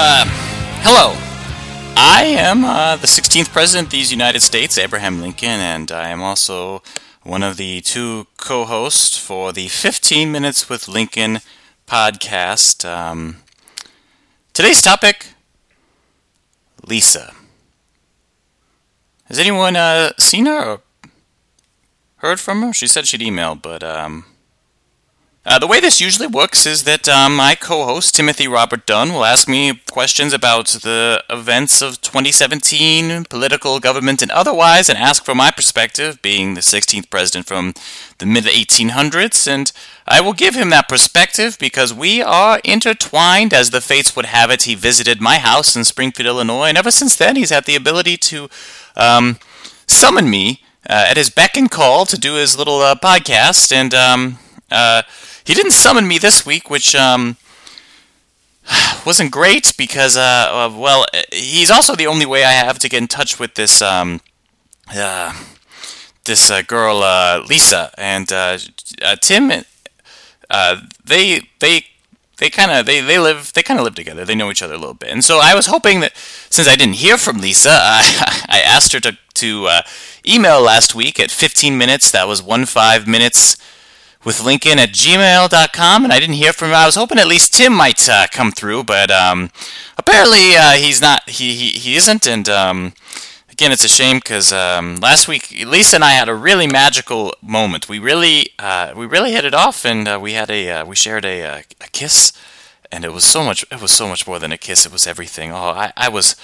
Uh, hello. I am uh, the 16th President of these United States, Abraham Lincoln, and I am also one of the two co hosts for the 15 Minutes with Lincoln podcast. Um, today's topic Lisa. Has anyone uh, seen her or heard from her? She said she'd email, but um, uh, the way this usually works is that um, my co host, Timothy Robert Dunn, will ask me questions about the events of 2017, political, government, and otherwise, and ask from my perspective, being the 16th president from the mid 1800s. And I will give him that perspective because we are intertwined, as the fates would have it. He visited my house in Springfield, Illinois, and ever since then, he's had the ability to um, summon me uh, at his beck and call to do his little uh, podcast. And, um, uh, he didn't summon me this week, which um, wasn't great because, uh, well, he's also the only way I have to get in touch with this um, uh, this uh, girl uh, Lisa and uh, uh, Tim. they they they kind of they, they live they kind of live together. They know each other a little bit, and so I was hoping that since I didn't hear from Lisa, I, I asked her to to email last week at 15 minutes. That was one five minutes with Lincoln at gmail.com, and I didn't hear from him. I was hoping at least Tim might uh, come through, but um, apparently uh, he's not. He, he, he isn't, and um, again, it's a shame because um, last week Lisa and I had a really magical moment. We really uh, we really hit it off, and uh, we had a uh, we shared a, a, a kiss, and it was so much. It was so much more than a kiss. It was everything. Oh, I, I was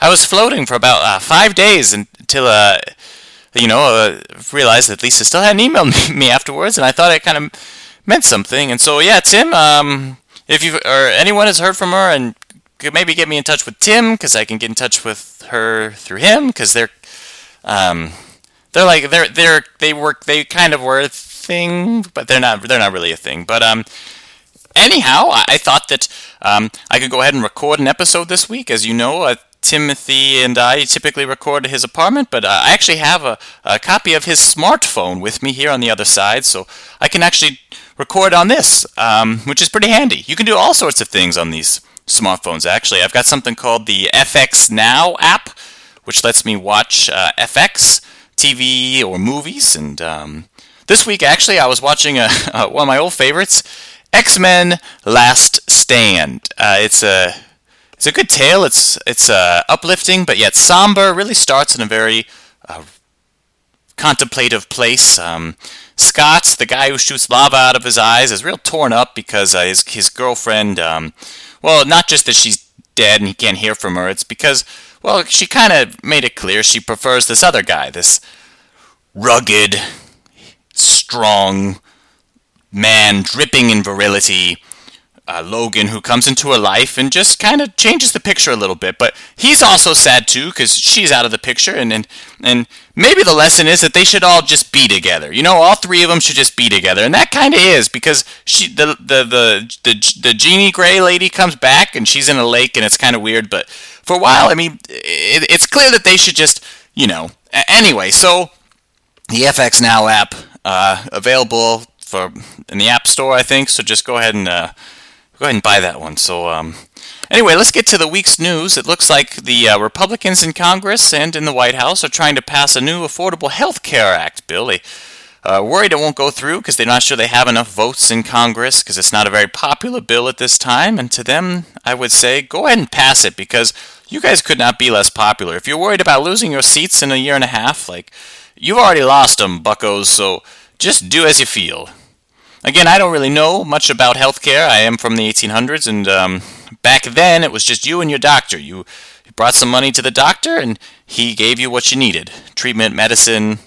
I was floating for about uh, five days until you know, uh, realized that Lisa still hadn't emailed me afterwards, and I thought it kind of meant something. And so, yeah, Tim, um, if you or anyone has heard from her and could maybe get me in touch with Tim, because I can get in touch with her through him, because they're, um, they're like they're they're they work they kind of were a thing, but they're not they're not really a thing. But um, anyhow, I, thought that um, I could go ahead and record an episode this week. As you know, uh, Timothy and I typically record at his apartment, but I actually have a, a, copy of his smartphone with me here on the other side, so I can actually record on this, um, which is pretty handy. You can do all sorts of things on these smartphones, actually. I've got something called the FX Now app, which lets me watch uh, FX, TV, or movies. And um, this week, actually, I was watching a, uh, one of my old favorites, X Men Last Stand. Uh, it's a it's a good tale. It's it's uh, uplifting, but yet somber. Really starts in a very uh, contemplative place. Um, Scott, the guy who shoots lava out of his eyes, is real torn up because uh, his his girlfriend. Um, well, not just that she's dead and he can't hear from her. It's because well, she kind of made it clear she prefers this other guy, this rugged, strong man, dripping in virility uh, Logan who comes into her life and just kind of changes the picture a little bit. But he's also sad too because she's out of the picture, and, and and maybe the lesson is that they should all just be together. You know, all three of them should just be together, and that kind of is because she the the the the, the Jeannie Grey lady comes back and she's in a lake and it's kind of weird. But for a while, I mean, it, it's clear that they should just you know. Anyway, so the FX Now app uh, available for in the App Store, I think. So just go ahead and uh, go ahead and buy that one. So, um, anyway, let's get to the week's news. It looks like the uh, Republicans in Congress and in the White House are trying to pass a new Affordable Health Care Act bill. They uh, worried it won't go through because they're not sure they have enough votes in Congress because it's not a very popular bill at this time. And to them, I would say go ahead and pass it because you guys could not be less popular. If you're worried about losing your seats in a year and a half, like you've already lost them, buckos. So just do as you feel. Again, I don't really know much about healthcare. I am from the 1800s, and um, back then it was just you and your doctor. You brought some money to the doctor, and he gave you what you needed treatment, medicine,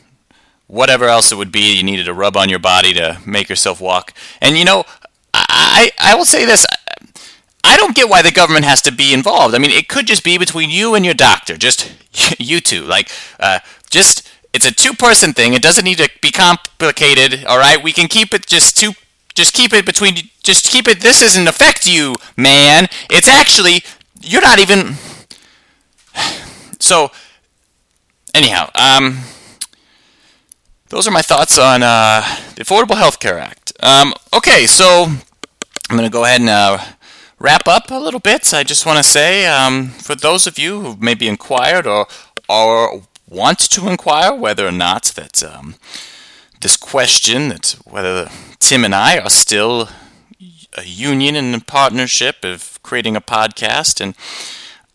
whatever else it would be you needed to rub on your body to make yourself walk. And you know, I, I will say this. I don't get why the government has to be involved. I mean, it could just be between you and your doctor, just you two. Like, uh, just it's a two-person thing. It doesn't need to be complicated. All right, we can keep it just two. Just keep it between. Just keep it. This doesn't affect you, man. It's actually you're not even. So, anyhow, um, those are my thoughts on uh, the Affordable Health Care Act. Um, okay, so I'm going to go ahead and uh, wrap up a little bit, I just want to say um, for those of you who maybe inquired or or want to inquire whether or not that um, this question that whether Tim and I are still a union and a partnership of creating a podcast, and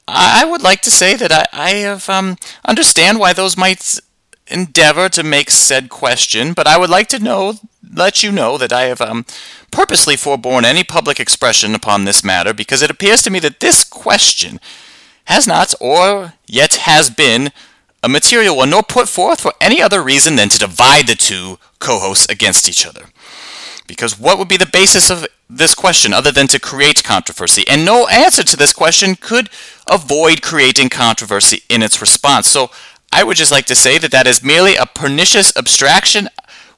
I would like to say that I, I have um, understand why those might endeavor to make said question, but I would like to know, let you know that I have um, purposely forborne any public expression upon this matter because it appears to me that this question has not, or yet has been, a material one, nor put forth for any other reason than to divide the two co hosts against each other. Because what would be the basis of this question other than to create controversy? And no answer to this question could avoid creating controversy in its response. So I would just like to say that that is merely a pernicious abstraction.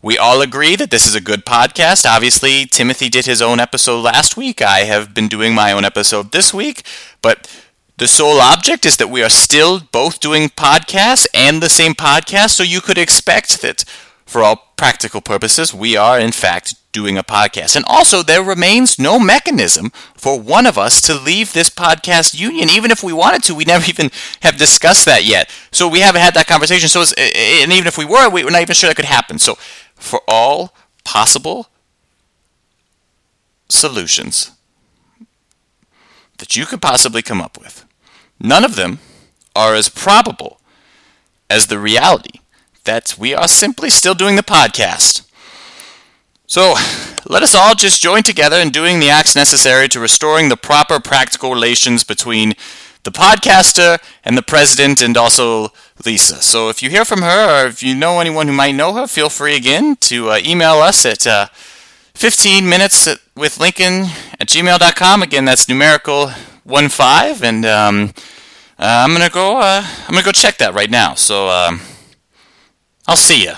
We all agree that this is a good podcast. Obviously, Timothy did his own episode last week. I have been doing my own episode this week. But the sole object is that we are still both doing podcasts and the same podcast, so you could expect that for all practical purposes, we are in fact doing a podcast. And also, there remains no mechanism for one of us to leave this podcast union, even if we wanted to. We never even have discussed that yet. So we haven't had that conversation. So, uh, uh, and even if we were, we're not even sure that could happen. So, for all possible solutions that you could possibly come up with, none of them are as probable as the reality that we are simply still doing the podcast. So, let us all just join together in doing the acts necessary to restoring the proper practical relations between the podcaster and the president and also Lisa. So, if you hear from her or if you know anyone who might know her, feel free again to uh, email us at uh, 15 minutes with Lincoln at gmail.com. Again, that's numerical 1 5. And um, uh, I'm to go, uh, I'm to go check that right now. So, um, I'll see you.